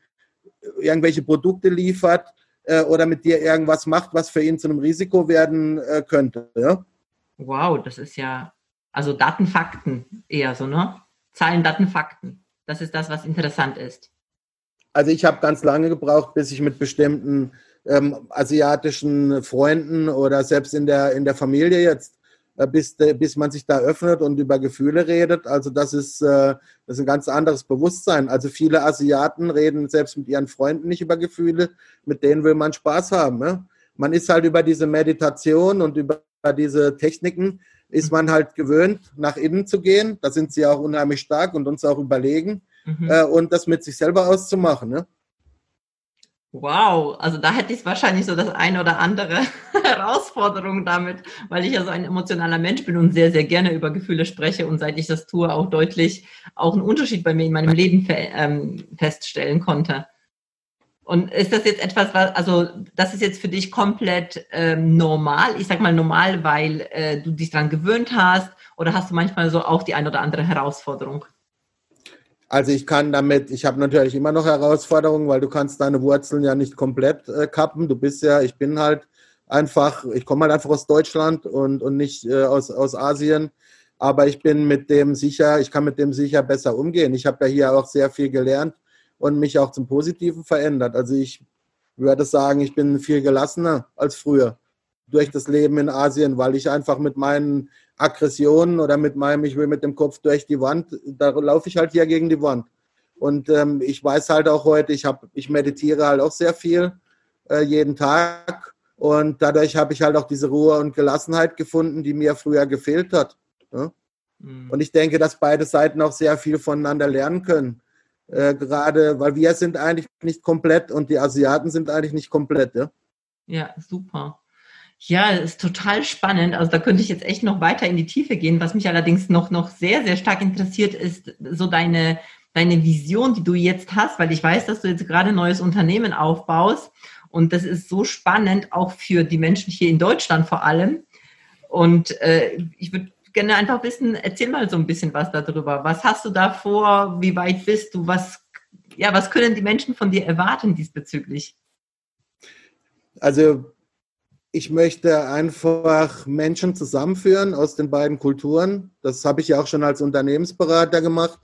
irgendwelche Produkte liefert, äh, oder mit dir irgendwas macht, was für ihn zu einem Risiko werden äh, könnte. Ja? Wow, das ist ja, also Daten, Fakten eher so, ne? Zahlen, Daten, Fakten. Das ist das, was interessant ist. Also ich habe ganz lange gebraucht, bis ich mit bestimmten ähm, asiatischen Freunden oder selbst in der, in der Familie jetzt, äh, bis, bis man sich da öffnet und über Gefühle redet. Also das ist, äh, das ist ein ganz anderes Bewusstsein. Also viele Asiaten reden selbst mit ihren Freunden nicht über Gefühle, mit denen will man Spaß haben. Ne? Man ist halt über diese Meditation und über diese Techniken, ist man halt gewöhnt, nach innen zu gehen. Da sind sie auch unheimlich stark und uns auch überlegen. Mhm. Äh, und das mit sich selber auszumachen. Ne? Wow, also da hätte ich wahrscheinlich so das eine oder andere Herausforderung damit, weil ich ja so ein emotionaler Mensch bin und sehr, sehr gerne über Gefühle spreche und seit ich das tue, auch deutlich auch einen Unterschied bei mir in meinem Leben ähm, feststellen konnte. Und ist das jetzt etwas, was, also das ist jetzt für dich komplett ähm, normal? Ich sag mal normal, weil äh, du dich daran gewöhnt hast oder hast du manchmal so auch die eine oder andere Herausforderung? Also ich kann damit, ich habe natürlich immer noch Herausforderungen, weil du kannst deine Wurzeln ja nicht komplett äh, kappen. Du bist ja, ich bin halt einfach, ich komme halt einfach aus Deutschland und, und nicht äh, aus, aus Asien. Aber ich bin mit dem sicher, ich kann mit dem sicher besser umgehen. Ich habe ja hier auch sehr viel gelernt und mich auch zum Positiven verändert. Also ich würde sagen, ich bin viel gelassener als früher durch das Leben in Asien, weil ich einfach mit meinen Aggressionen oder mit meinem, ich will mit dem Kopf durch die Wand, da laufe ich halt hier gegen die Wand. Und ähm, ich weiß halt auch heute, ich, hab, ich meditiere halt auch sehr viel, äh, jeden Tag. Und dadurch habe ich halt auch diese Ruhe und Gelassenheit gefunden, die mir früher gefehlt hat. Ja? Mhm. Und ich denke, dass beide Seiten auch sehr viel voneinander lernen können. Äh, gerade, weil wir sind eigentlich nicht komplett und die Asiaten sind eigentlich nicht komplett. Ja, ja super. Ja, ist total spannend. Also da könnte ich jetzt echt noch weiter in die Tiefe gehen. Was mich allerdings noch, noch sehr, sehr stark interessiert, ist so deine, deine Vision, die du jetzt hast, weil ich weiß, dass du jetzt gerade ein neues Unternehmen aufbaust. Und das ist so spannend, auch für die Menschen hier in Deutschland vor allem. Und äh, ich würde gerne einfach wissen, erzähl mal so ein bisschen was darüber. Was hast du da vor? Wie weit bist du? Was, ja, was können die Menschen von dir erwarten diesbezüglich? Also ich möchte einfach Menschen zusammenführen aus den beiden Kulturen. Das habe ich ja auch schon als Unternehmensberater gemacht.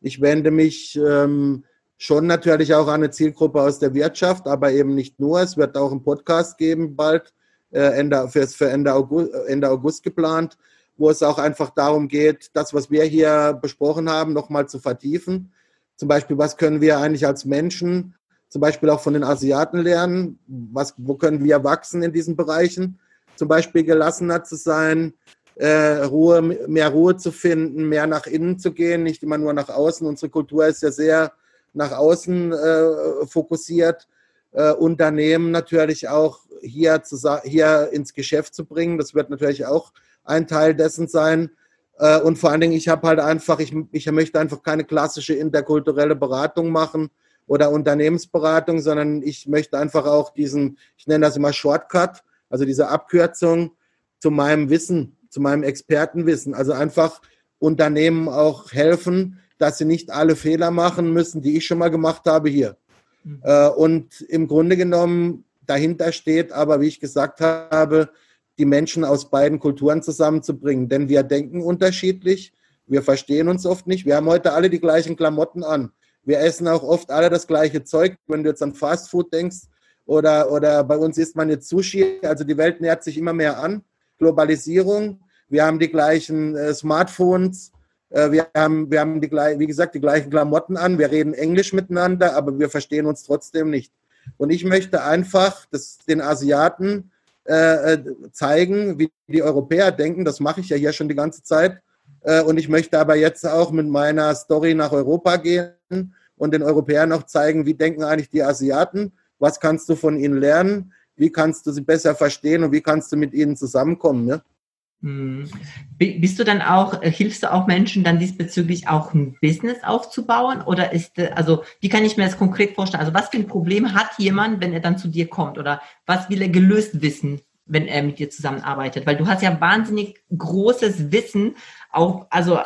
Ich wende mich ähm, schon natürlich auch an eine Zielgruppe aus der Wirtschaft, aber eben nicht nur. Es wird auch einen Podcast geben bald, äh, Ende, für, für Ende, August, Ende August geplant, wo es auch einfach darum geht, das, was wir hier besprochen haben, nochmal zu vertiefen. Zum Beispiel, was können wir eigentlich als Menschen zum Beispiel auch von den Asiaten lernen. Was, wo können wir wachsen in diesen Bereichen? Zum Beispiel gelassener zu sein, äh, Ruhe, mehr Ruhe zu finden, mehr nach innen zu gehen, nicht immer nur nach außen. Unsere Kultur ist ja sehr nach außen äh, fokussiert. Äh, Unternehmen natürlich auch hier, zu, hier ins Geschäft zu bringen. Das wird natürlich auch ein Teil dessen sein. Äh, und vor allen Dingen, ich habe halt einfach, ich, ich möchte einfach keine klassische interkulturelle Beratung machen, oder Unternehmensberatung, sondern ich möchte einfach auch diesen, ich nenne das immer Shortcut, also diese Abkürzung zu meinem Wissen, zu meinem Expertenwissen. Also einfach Unternehmen auch helfen, dass sie nicht alle Fehler machen müssen, die ich schon mal gemacht habe hier. Mhm. Äh, und im Grunde genommen dahinter steht aber, wie ich gesagt habe, die Menschen aus beiden Kulturen zusammenzubringen. Denn wir denken unterschiedlich, wir verstehen uns oft nicht. Wir haben heute alle die gleichen Klamotten an. Wir essen auch oft alle das gleiche Zeug. Wenn du jetzt an Fastfood denkst oder, oder bei uns isst man jetzt Sushi, also die Welt nähert sich immer mehr an. Globalisierung. Wir haben die gleichen äh, Smartphones. Äh, wir haben, wir haben die, wie gesagt, die gleichen Klamotten an. Wir reden Englisch miteinander, aber wir verstehen uns trotzdem nicht. Und ich möchte einfach das, den Asiaten äh, äh zeigen, wie die Europäer denken. Das mache ich ja hier schon die ganze Zeit. Äh, und ich möchte aber jetzt auch mit meiner Story nach Europa gehen und den Europäern auch zeigen, wie denken eigentlich die Asiaten, was kannst du von ihnen lernen, wie kannst du sie besser verstehen und wie kannst du mit ihnen zusammenkommen. Ne? Hm. Bist du dann auch, äh, hilfst du auch Menschen dann diesbezüglich auch ein Business aufzubauen? Oder ist, äh, also, wie kann ich mir das konkret vorstellen? Also, was für ein Problem hat jemand, wenn er dann zu dir kommt? Oder was will er gelöst wissen, wenn er mit dir zusammenarbeitet? Weil du hast ja wahnsinnig großes Wissen, auch, also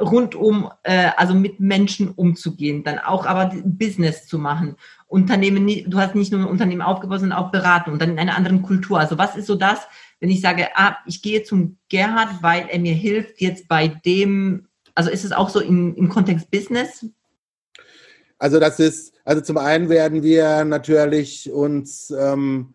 rundum, äh, also mit Menschen umzugehen, dann auch aber Business zu machen. Unternehmen, du hast nicht nur ein Unternehmen aufgebaut, sondern auch beraten und dann in einer anderen Kultur. Also was ist so das, wenn ich sage, ah, ich gehe zum Gerhard, weil er mir hilft jetzt bei dem, also ist es auch so im, im Kontext Business? Also das ist, also zum einen werden wir natürlich uns ähm,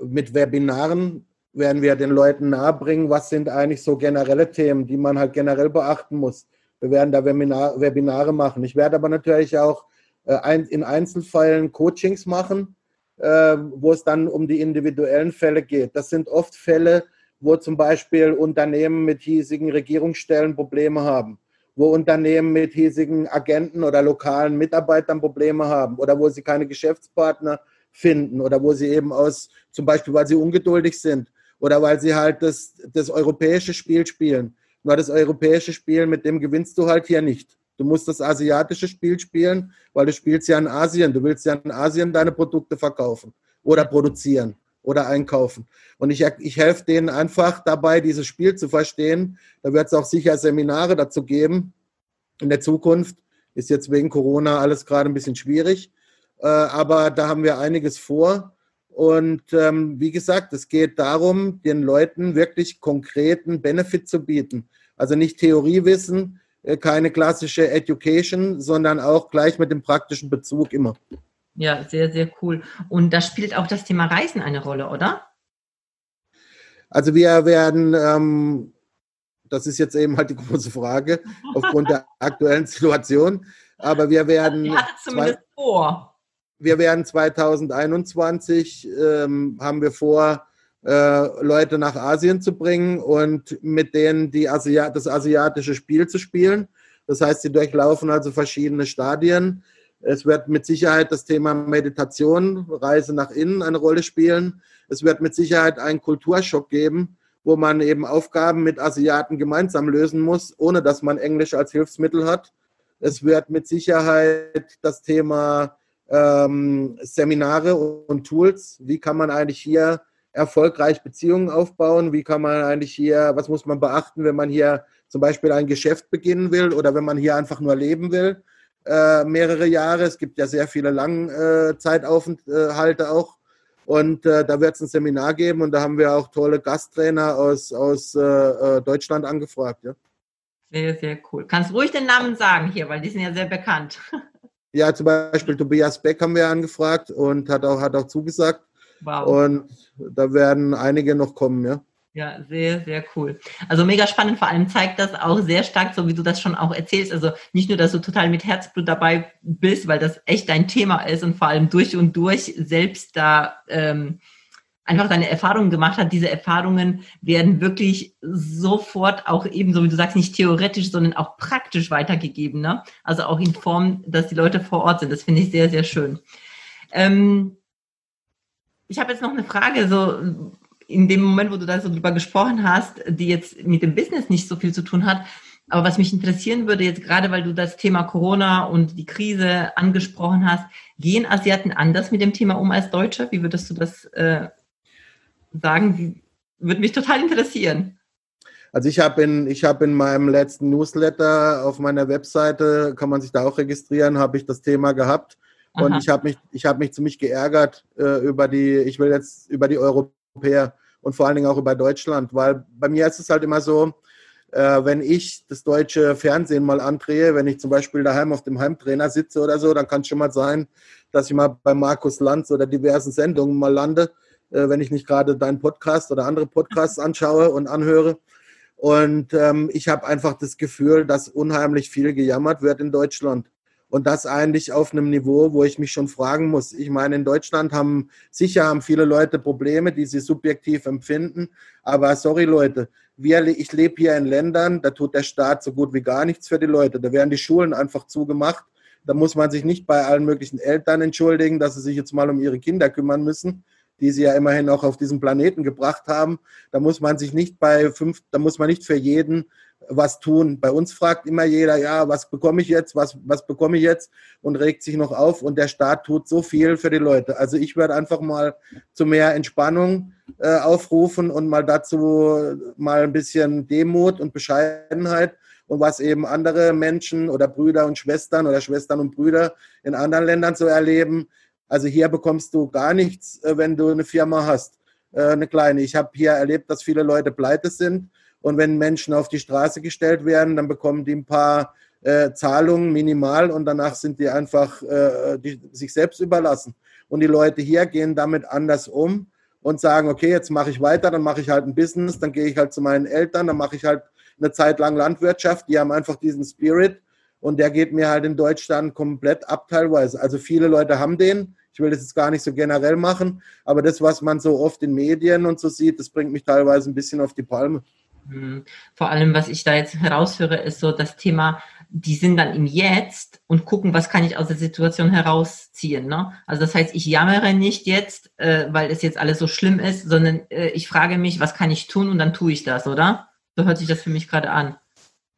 mit Webinaren werden wir den Leuten nahebringen, was sind eigentlich so generelle Themen, die man halt generell beachten muss. Wir werden da Webinar, Webinare machen. Ich werde aber natürlich auch äh, in Einzelfällen Coachings machen, wo es dann um die individuellen Fälle geht. Das sind oft Fälle, wo zum Beispiel Unternehmen mit hiesigen Regierungsstellen Probleme haben, wo Unternehmen mit hiesigen Agenten oder lokalen Mitarbeitern Probleme haben oder wo sie keine Geschäftspartner finden oder wo sie eben aus, zum Beispiel weil sie ungeduldig sind oder weil sie halt das, das europäische Spiel spielen. Nur das europäische Spiel, mit dem gewinnst du halt hier nicht. Du musst das asiatische Spiel spielen, weil du spielst ja in Asien. Du willst ja in Asien deine Produkte verkaufen oder produzieren oder einkaufen. Und ich, ich helfe denen einfach dabei, dieses Spiel zu verstehen. Da wird es auch sicher Seminare dazu geben. In der Zukunft ist jetzt wegen Corona alles gerade ein bisschen schwierig. Äh, aber da haben wir einiges vor. Und ähm, wie gesagt, es geht darum, den Leuten wirklich konkreten Benefit zu bieten. Also nicht Theoriewissen, keine klassische Education, sondern auch gleich mit dem praktischen Bezug immer. Ja, sehr, sehr cool. Und da spielt auch das Thema Reisen eine Rolle, oder? Also wir werden, ähm, das ist jetzt eben halt die große Frage, aufgrund der aktuellen Situation, aber wir werden. Hatte zumindest vor wir werden 2021, ähm, haben wir vor, äh, Leute nach Asien zu bringen und mit denen die Asia das asiatische Spiel zu spielen. Das heißt, sie durchlaufen also verschiedene Stadien. Es wird mit Sicherheit das Thema Meditation, Reise nach innen eine Rolle spielen. Es wird mit Sicherheit einen Kulturschock geben, wo man eben Aufgaben mit Asiaten gemeinsam lösen muss, ohne dass man Englisch als Hilfsmittel hat. Es wird mit Sicherheit das Thema ähm, Seminare und Tools. Wie kann man eigentlich hier erfolgreich Beziehungen aufbauen? Wie kann man eigentlich hier, was muss man beachten, wenn man hier zum Beispiel ein Geschäft beginnen will oder wenn man hier einfach nur leben will? Äh, mehrere Jahre. Es gibt ja sehr viele Langzeitaufenthalte äh, auch. Und äh, da wird es ein Seminar geben und da haben wir auch tolle Gasttrainer aus, aus äh, äh, Deutschland angefragt. Ja. Sehr, sehr cool. Kannst ruhig den Namen sagen hier, weil die sind ja sehr bekannt. Ja, zum Beispiel Tobias Beck haben wir angefragt und hat auch, hat auch zugesagt. Wow. Und da werden einige noch kommen, ja. Ja, sehr, sehr cool. Also mega spannend. Vor allem zeigt das auch sehr stark, so wie du das schon auch erzählst. Also nicht nur, dass du total mit Herzblut dabei bist, weil das echt dein Thema ist und vor allem durch und durch selbst da ähm, einfach seine Erfahrungen gemacht hat. Diese Erfahrungen werden wirklich sofort auch eben, so wie du sagst, nicht theoretisch, sondern auch praktisch weitergegeben. Ne? Also auch in Form, dass die Leute vor Ort sind. Das finde ich sehr, sehr schön. Ähm, ich habe jetzt noch eine Frage, so in dem Moment, wo du da so drüber gesprochen hast, die jetzt mit dem Business nicht so viel zu tun hat. Aber was mich interessieren würde, jetzt gerade weil du das Thema Corona und die Krise angesprochen hast, gehen Asiaten anders mit dem Thema um als Deutsche? Wie würdest du das äh, sagen? Würde mich total interessieren. Also ich habe in, hab in meinem letzten Newsletter auf meiner Webseite, kann man sich da auch registrieren, habe ich das Thema gehabt. Und Aha. ich habe mich, hab mich ziemlich geärgert äh, über die, ich will jetzt über die Europäer und vor allen Dingen auch über Deutschland, weil bei mir ist es halt immer so, äh, wenn ich das deutsche Fernsehen mal andrehe, wenn ich zum Beispiel daheim auf dem Heimtrainer sitze oder so, dann kann es schon mal sein, dass ich mal bei Markus Lanz oder diversen Sendungen mal lande äh, wenn ich nicht gerade deinen Podcast oder andere Podcasts anschaue und anhöre. Und ähm, ich habe einfach das Gefühl, dass unheimlich viel gejammert wird in Deutschland. Und das eigentlich auf einem Niveau, wo ich mich schon fragen muss. Ich meine, in Deutschland haben sicher haben viele Leute Probleme, die sie subjektiv empfinden. Aber sorry Leute, wir, ich lebe hier in Ländern, da tut der Staat so gut wie gar nichts für die Leute. Da werden die Schulen einfach zugemacht. Da muss man sich nicht bei allen möglichen Eltern entschuldigen, dass sie sich jetzt mal um ihre Kinder kümmern müssen, die sie ja immerhin auch auf diesen Planeten gebracht haben. Da muss man sich nicht bei fünf, da muss man nicht für jeden was tun. Bei uns fragt immer jeder, ja, was bekomme ich jetzt, was, was bekomme ich jetzt und regt sich noch auf und der Staat tut so viel für die Leute. Also ich werde einfach mal zu mehr Entspannung äh, aufrufen und mal dazu mal ein bisschen Demut und Bescheidenheit und was eben andere Menschen oder Brüder und Schwestern oder Schwestern und Brüder in anderen Ländern so erleben. Also hier bekommst du gar nichts, äh, wenn du eine Firma hast, äh, eine kleine. Ich habe hier erlebt, dass viele Leute pleite sind und wenn Menschen auf die Straße gestellt werden, dann bekommen die ein paar äh, Zahlungen minimal und danach sind die einfach äh, die, sich selbst überlassen. Und die Leute hier gehen damit anders um und sagen, okay, jetzt mache ich weiter, dann mache ich halt ein Business, dann gehe ich halt zu meinen Eltern, dann mache ich halt eine Zeit lang Landwirtschaft. Die haben einfach diesen Spirit und der geht mir halt in Deutschland komplett ab teilweise. Also viele Leute haben den. Ich will das jetzt gar nicht so generell machen, aber das, was man so oft in Medien und so sieht, das bringt mich teilweise ein bisschen auf die Palme. Mhm. Vor allem, was ich da jetzt herausführe, ist so das Thema, die sind dann im Jetzt und gucken, was kann ich aus der Situation herausziehen. Ne? Also das heißt, ich jammere nicht jetzt, äh, weil es jetzt alles so schlimm ist, sondern äh, ich frage mich, was kann ich tun und dann tue ich das, oder? So hört sich das für mich gerade an.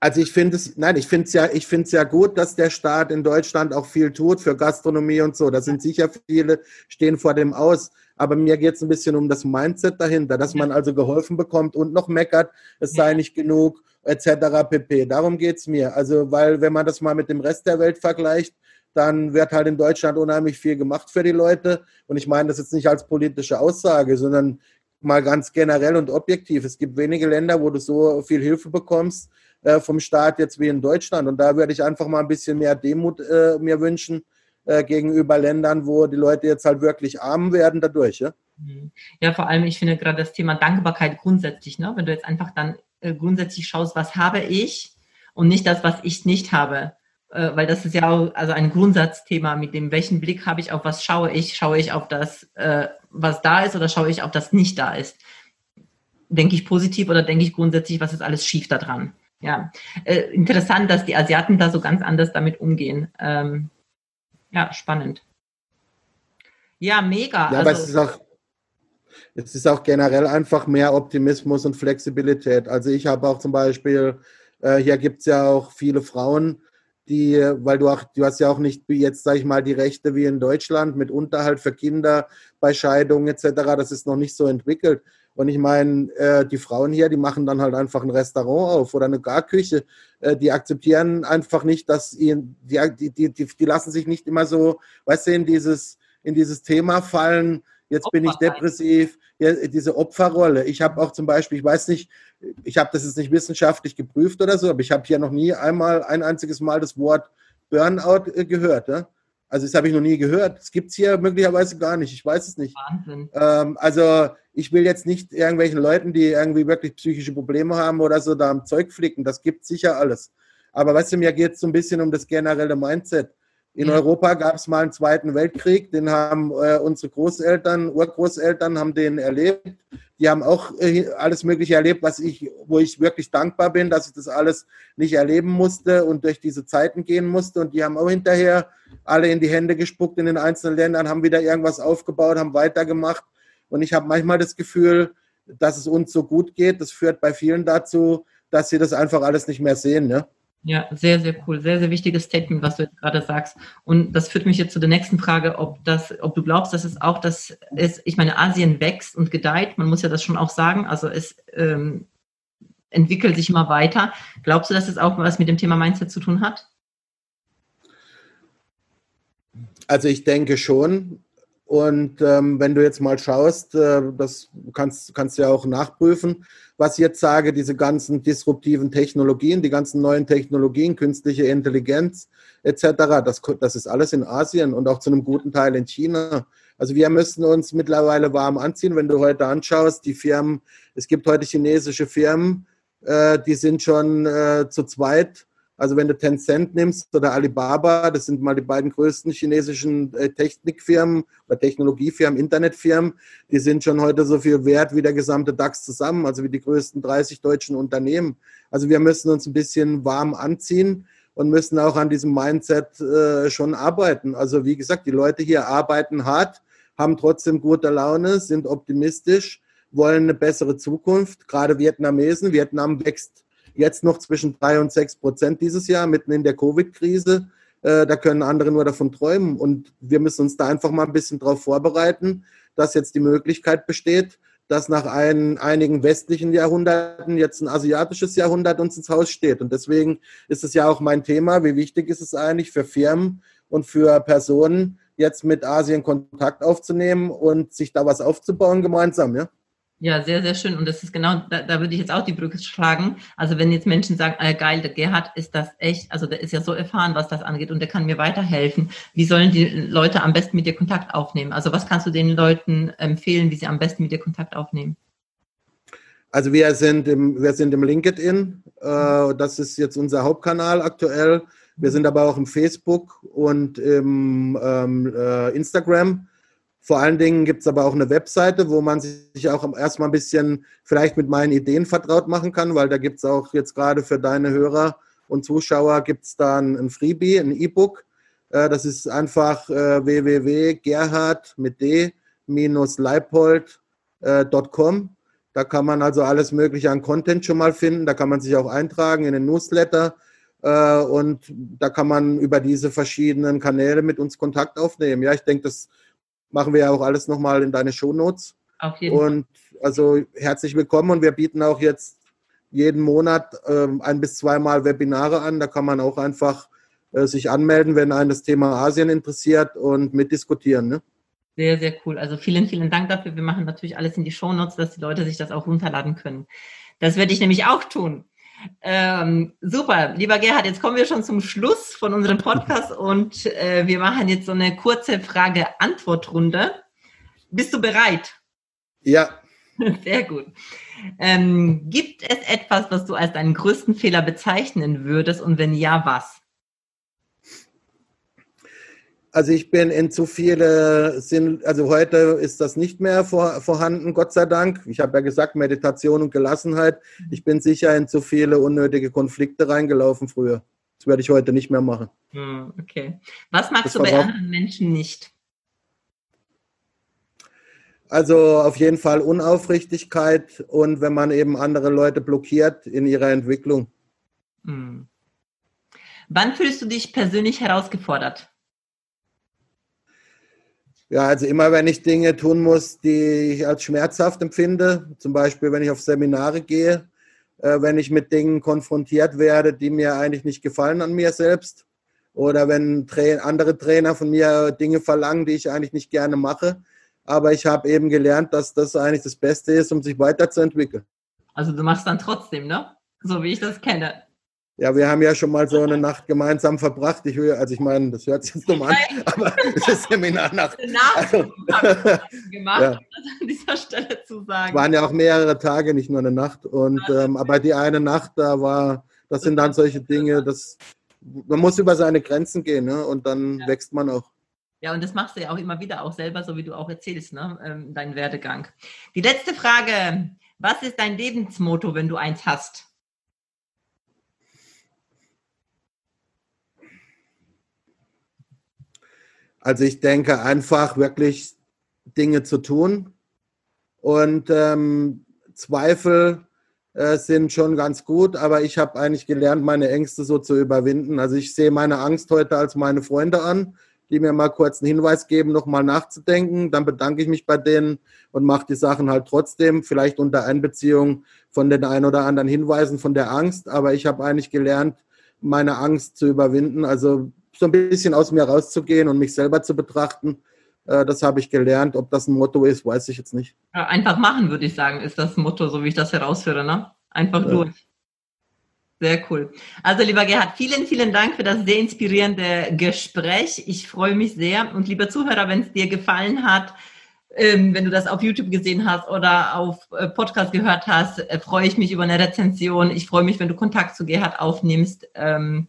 Also ich finde es, nein, ich finde es ja, ich finde es ja gut, dass der Staat in Deutschland auch viel tut für Gastronomie und so. Da sind sicher viele, stehen vor dem aus. Aber mir geht es ein bisschen um das Mindset dahinter, dass man also geholfen bekommt und noch meckert, es sei nicht genug, etc. pp. Darum geht es mir. Also, weil wenn man das mal mit dem Rest der Welt vergleicht, dann wird halt in Deutschland unheimlich viel gemacht für die Leute. Und ich meine das jetzt nicht als politische Aussage, sondern mal ganz generell und objektiv. Es gibt wenige Länder, wo du so viel Hilfe bekommst äh, vom Staat jetzt wie in Deutschland. Und da würde ich einfach mal ein bisschen mehr Demut äh, mir wünschen äh, gegenüber Ländern, wo die Leute jetzt halt wirklich arm werden dadurch. Ja, mhm. ja vor allem, ich finde gerade das Thema Dankbarkeit grundsätzlich, ne? wenn du jetzt einfach dann äh, grundsätzlich schaust, was habe ich und nicht das, was ich nicht habe. Äh, weil das ist ja auch also ein Grundsatzthema, mit dem welchen Blick habe ich auf was schaue ich? Schaue ich auf das, was da ist oder schaue ich auf das nicht da ist? Denke ich positiv oder denke ich grundsätzlich, was ist alles schief da dran? Ja, äh, interessant, dass die Asiaten da so ganz anders damit umgehen. Ähm, ja, spannend. Ja, mega. Ja, also, aber es ist auch, es ist auch generell einfach mehr Optimismus und Flexibilität. Also ich habe auch zum Beispiel, äh, hier gibt es ja auch viele Frauen, die, weil du auch, du hast ja auch nicht jetzt, sage ich mal, die Rechte wie in Deutschland mit Unterhalt für Kinder bei Scheidungen etc. Das ist noch nicht so entwickelt. Und ich meine, äh, die Frauen hier, die machen dann halt einfach ein Restaurant auf oder eine Garküche. Äh, die akzeptieren einfach nicht, dass ihnen, die, die, die, die lassen sich nicht immer so, weißt du, in dieses, in dieses Thema fallen, jetzt bin ich depressiv, ja, diese Opferrolle. Ich habe auch zum Beispiel, ich weiß nicht, ich habe das jetzt nicht wissenschaftlich geprüft oder so, aber ich habe hier noch nie einmal ein einziges Mal das Wort Burnout äh, gehört. Ja? Also das habe ich noch nie gehört. Das gibt es hier möglicherweise gar nicht. Ich weiß es nicht. Wahnsinn. Ähm, also ich will jetzt nicht irgendwelchen Leuten, die irgendwie wirklich psychische Probleme haben oder so, da am Zeug flicken. Das gibt sicher alles. Aber weißt du, mir geht es so ein bisschen um das generelle Mindset. In Europa gab es mal einen Zweiten Weltkrieg, den haben äh, unsere Großeltern, Urgroßeltern haben den erlebt. Die haben auch äh, alles Mögliche erlebt, was ich, wo ich wirklich dankbar bin, dass ich das alles nicht erleben musste und durch diese Zeiten gehen musste. Und die haben auch hinterher alle in die Hände gespuckt in den einzelnen Ländern, haben wieder irgendwas aufgebaut, haben weitergemacht. Und ich habe manchmal das Gefühl, dass es uns so gut geht. Das führt bei vielen dazu, dass sie das einfach alles nicht mehr sehen. Ne? Ja, sehr, sehr cool. Sehr, sehr wichtiges Statement, was du jetzt gerade sagst. Und das führt mich jetzt zu der nächsten Frage, ob das, ob du glaubst, dass es auch das ist, ich meine, Asien wächst und gedeiht, man muss ja das schon auch sagen. Also es ähm, entwickelt sich immer weiter. Glaubst du, dass es auch was mit dem Thema Mindset zu tun hat? Also ich denke schon. Und ähm, wenn du jetzt mal schaust, äh, das kannst, kannst du ja auch nachprüfen, was ich jetzt sage, diese ganzen disruptiven Technologien, die ganzen neuen Technologien, künstliche Intelligenz etc., das, das ist alles in Asien und auch zu einem guten Teil in China. Also wir müssen uns mittlerweile warm anziehen, wenn du heute anschaust, die Firmen, es gibt heute chinesische Firmen, äh, die sind schon äh, zu zweit also wenn du Tencent nimmst oder Alibaba, das sind mal die beiden größten chinesischen äh, Technikfirmen oder Technologiefirmen, Internetfirmen, die sind schon heute so viel wert wie der gesamte DAX zusammen, also wie die größten 30 deutschen Unternehmen. Also wir müssen uns ein bisschen warm anziehen und müssen auch an diesem Mindset äh, schon arbeiten. Also wie gesagt, die Leute hier arbeiten hart, haben trotzdem gute Laune, sind optimistisch, wollen eine bessere Zukunft. Gerade Vietnamesen, Vietnam wächst Jetzt noch zwischen drei und sechs Prozent dieses Jahr, mitten in der Covid-Krise. Äh, da können andere nur davon träumen. Und wir müssen uns da einfach mal ein bisschen darauf vorbereiten, dass jetzt die Möglichkeit besteht, dass nach ein, einigen westlichen Jahrhunderten jetzt ein asiatisches Jahrhundert uns ins Haus steht. Und deswegen ist es ja auch mein Thema, wie wichtig ist es eigentlich für Firmen und für Personen, jetzt mit Asien Kontakt aufzunehmen und sich da was aufzubauen gemeinsam, ja? Ja, sehr, sehr schön. Und das ist genau, da, da würde ich jetzt auch die Brücke schlagen. Also wenn jetzt Menschen sagen, äh, geil, der Gerhard ist das echt, also der ist ja so erfahren, was das angeht und der kann mir weiterhelfen. Wie sollen die Leute am besten mit dir Kontakt aufnehmen? Also was kannst du den Leuten empfehlen, wie sie am besten mit dir Kontakt aufnehmen? Also wir sind im, wir sind im LinkedIn. Äh, das ist jetzt unser Hauptkanal aktuell. Wir sind aber auch im Facebook und im ähm, äh, Instagram. Vor allen Dingen gibt es aber auch eine Webseite, wo man sich auch erstmal ein bisschen vielleicht mit meinen Ideen vertraut machen kann, weil da gibt es auch jetzt gerade für deine Hörer und Zuschauer gibt es da ein Freebie, ein E-Book. Äh, das ist einfach äh, www.gerhard mit d-leipold.com. Äh, da kann man also alles Mögliche an Content schon mal finden. Da kann man sich auch eintragen in den Newsletter. Und da kann man über diese verschiedenen Kanäle mit uns Kontakt aufnehmen. Ja, ich denke, das machen wir ja auch alles nochmal in deine Shownotes. Auf jeden und Fall. also herzlich willkommen und wir bieten auch jetzt jeden Monat äh, ein bis zweimal Webinare an. Da kann man auch einfach äh, sich anmelden, wenn einen das Thema Asien interessiert und mitdiskutieren. Ne? Sehr, sehr cool. Also vielen, vielen Dank dafür. Wir machen natürlich alles in die Shownotes, dass die Leute sich das auch runterladen können. Das werde ich nämlich auch tun. Ähm, super, lieber Gerhard, jetzt kommen wir schon zum Schluss von unserem Podcast und äh, wir machen jetzt so eine kurze Frage-Antwort-Runde. Bist du bereit? Ja. Sehr gut. Ähm, gibt es etwas, was du als deinen größten Fehler bezeichnen würdest und wenn ja, was? Also ich bin in zu viele Sinn, also heute ist das nicht mehr vor, vorhanden, Gott sei Dank. Ich habe ja gesagt, Meditation und Gelassenheit. Ich bin sicher in zu viele unnötige Konflikte reingelaufen früher. Das werde ich heute nicht mehr machen. Hm, okay. Was magst das du bei anderen Menschen nicht? Also auf jeden Fall Unaufrichtigkeit und wenn man eben andere Leute blockiert in ihrer Entwicklung. Hm. Wann fühlst du dich persönlich herausgefordert? Ja, also immer wenn ich Dinge tun muss, die ich als schmerzhaft empfinde, zum Beispiel wenn ich auf Seminare gehe, äh, wenn ich mit Dingen konfrontiert werde, die mir eigentlich nicht gefallen an mir selbst, oder wenn Tra andere Trainer von mir Dinge verlangen, die ich eigentlich nicht gerne mache. Aber ich habe eben gelernt, dass das eigentlich das Beste ist, um sich weiterzuentwickeln. Also du machst dann trotzdem, ne? So wie ich das kenne. Ja, wir haben ja schon mal so eine Nacht gemeinsam verbracht. Ich höre, also ich meine, das hört sich jetzt dumm an, aber das Seminarnacht. Also, gemacht, ja. um an dieser Stelle zu sagen. Es waren ja auch mehrere Tage, nicht nur eine Nacht. Und ähm, aber die eine Nacht, da war, das sind dann solche Dinge, das man muss über seine Grenzen gehen, ne? Und dann ja. wächst man auch. Ja, und das machst du ja auch immer wieder, auch selber, so wie du auch erzählst, ne? Ähm, dein Werdegang. Die letzte Frage: Was ist dein Lebensmotto, wenn du eins hast? Also ich denke einfach wirklich Dinge zu tun und ähm, Zweifel äh, sind schon ganz gut, aber ich habe eigentlich gelernt, meine Ängste so zu überwinden. Also ich sehe meine Angst heute als meine Freunde an, die mir mal kurz einen Hinweis geben, nochmal nachzudenken. Dann bedanke ich mich bei denen und mache die Sachen halt trotzdem, vielleicht unter Einbeziehung von den ein oder anderen Hinweisen von der Angst. Aber ich habe eigentlich gelernt, meine Angst zu überwinden. Also so ein bisschen aus mir rauszugehen und mich selber zu betrachten. Äh, das habe ich gelernt. Ob das ein Motto ist, weiß ich jetzt nicht. Einfach machen, würde ich sagen, ist das Motto, so wie ich das herausführe. Ne? Einfach ja. durch. Sehr cool. Also lieber Gerhard, vielen, vielen Dank für das sehr inspirierende Gespräch. Ich freue mich sehr. Und lieber Zuhörer, wenn es dir gefallen hat, ähm, wenn du das auf YouTube gesehen hast oder auf äh, Podcast gehört hast, äh, freue ich mich über eine Rezension. Ich freue mich, wenn du Kontakt zu Gerhard aufnimmst. Ähm,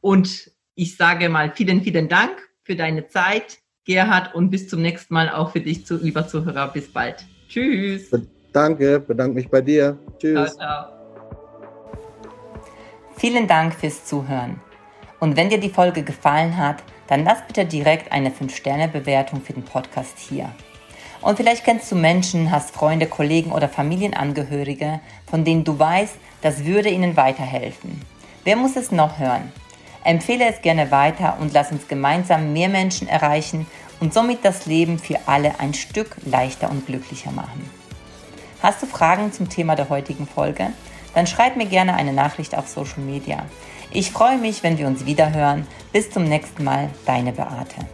und ich sage mal vielen, vielen Dank für deine Zeit, Gerhard, und bis zum nächsten Mal auch für dich, lieber Zuhörer. Bis bald. Tschüss. Danke, bedanke mich bei dir. Tschüss. Ciao, ciao. Vielen Dank fürs Zuhören. Und wenn dir die Folge gefallen hat, dann lass bitte direkt eine 5-Sterne-Bewertung für den Podcast hier. Und vielleicht kennst du Menschen, hast Freunde, Kollegen oder Familienangehörige, von denen du weißt, das würde ihnen weiterhelfen. Wer muss es noch hören? Empfehle es gerne weiter und lass uns gemeinsam mehr Menschen erreichen und somit das Leben für alle ein Stück leichter und glücklicher machen. Hast du Fragen zum Thema der heutigen Folge? Dann schreib mir gerne eine Nachricht auf Social Media. Ich freue mich, wenn wir uns wieder hören. Bis zum nächsten Mal, deine Beate.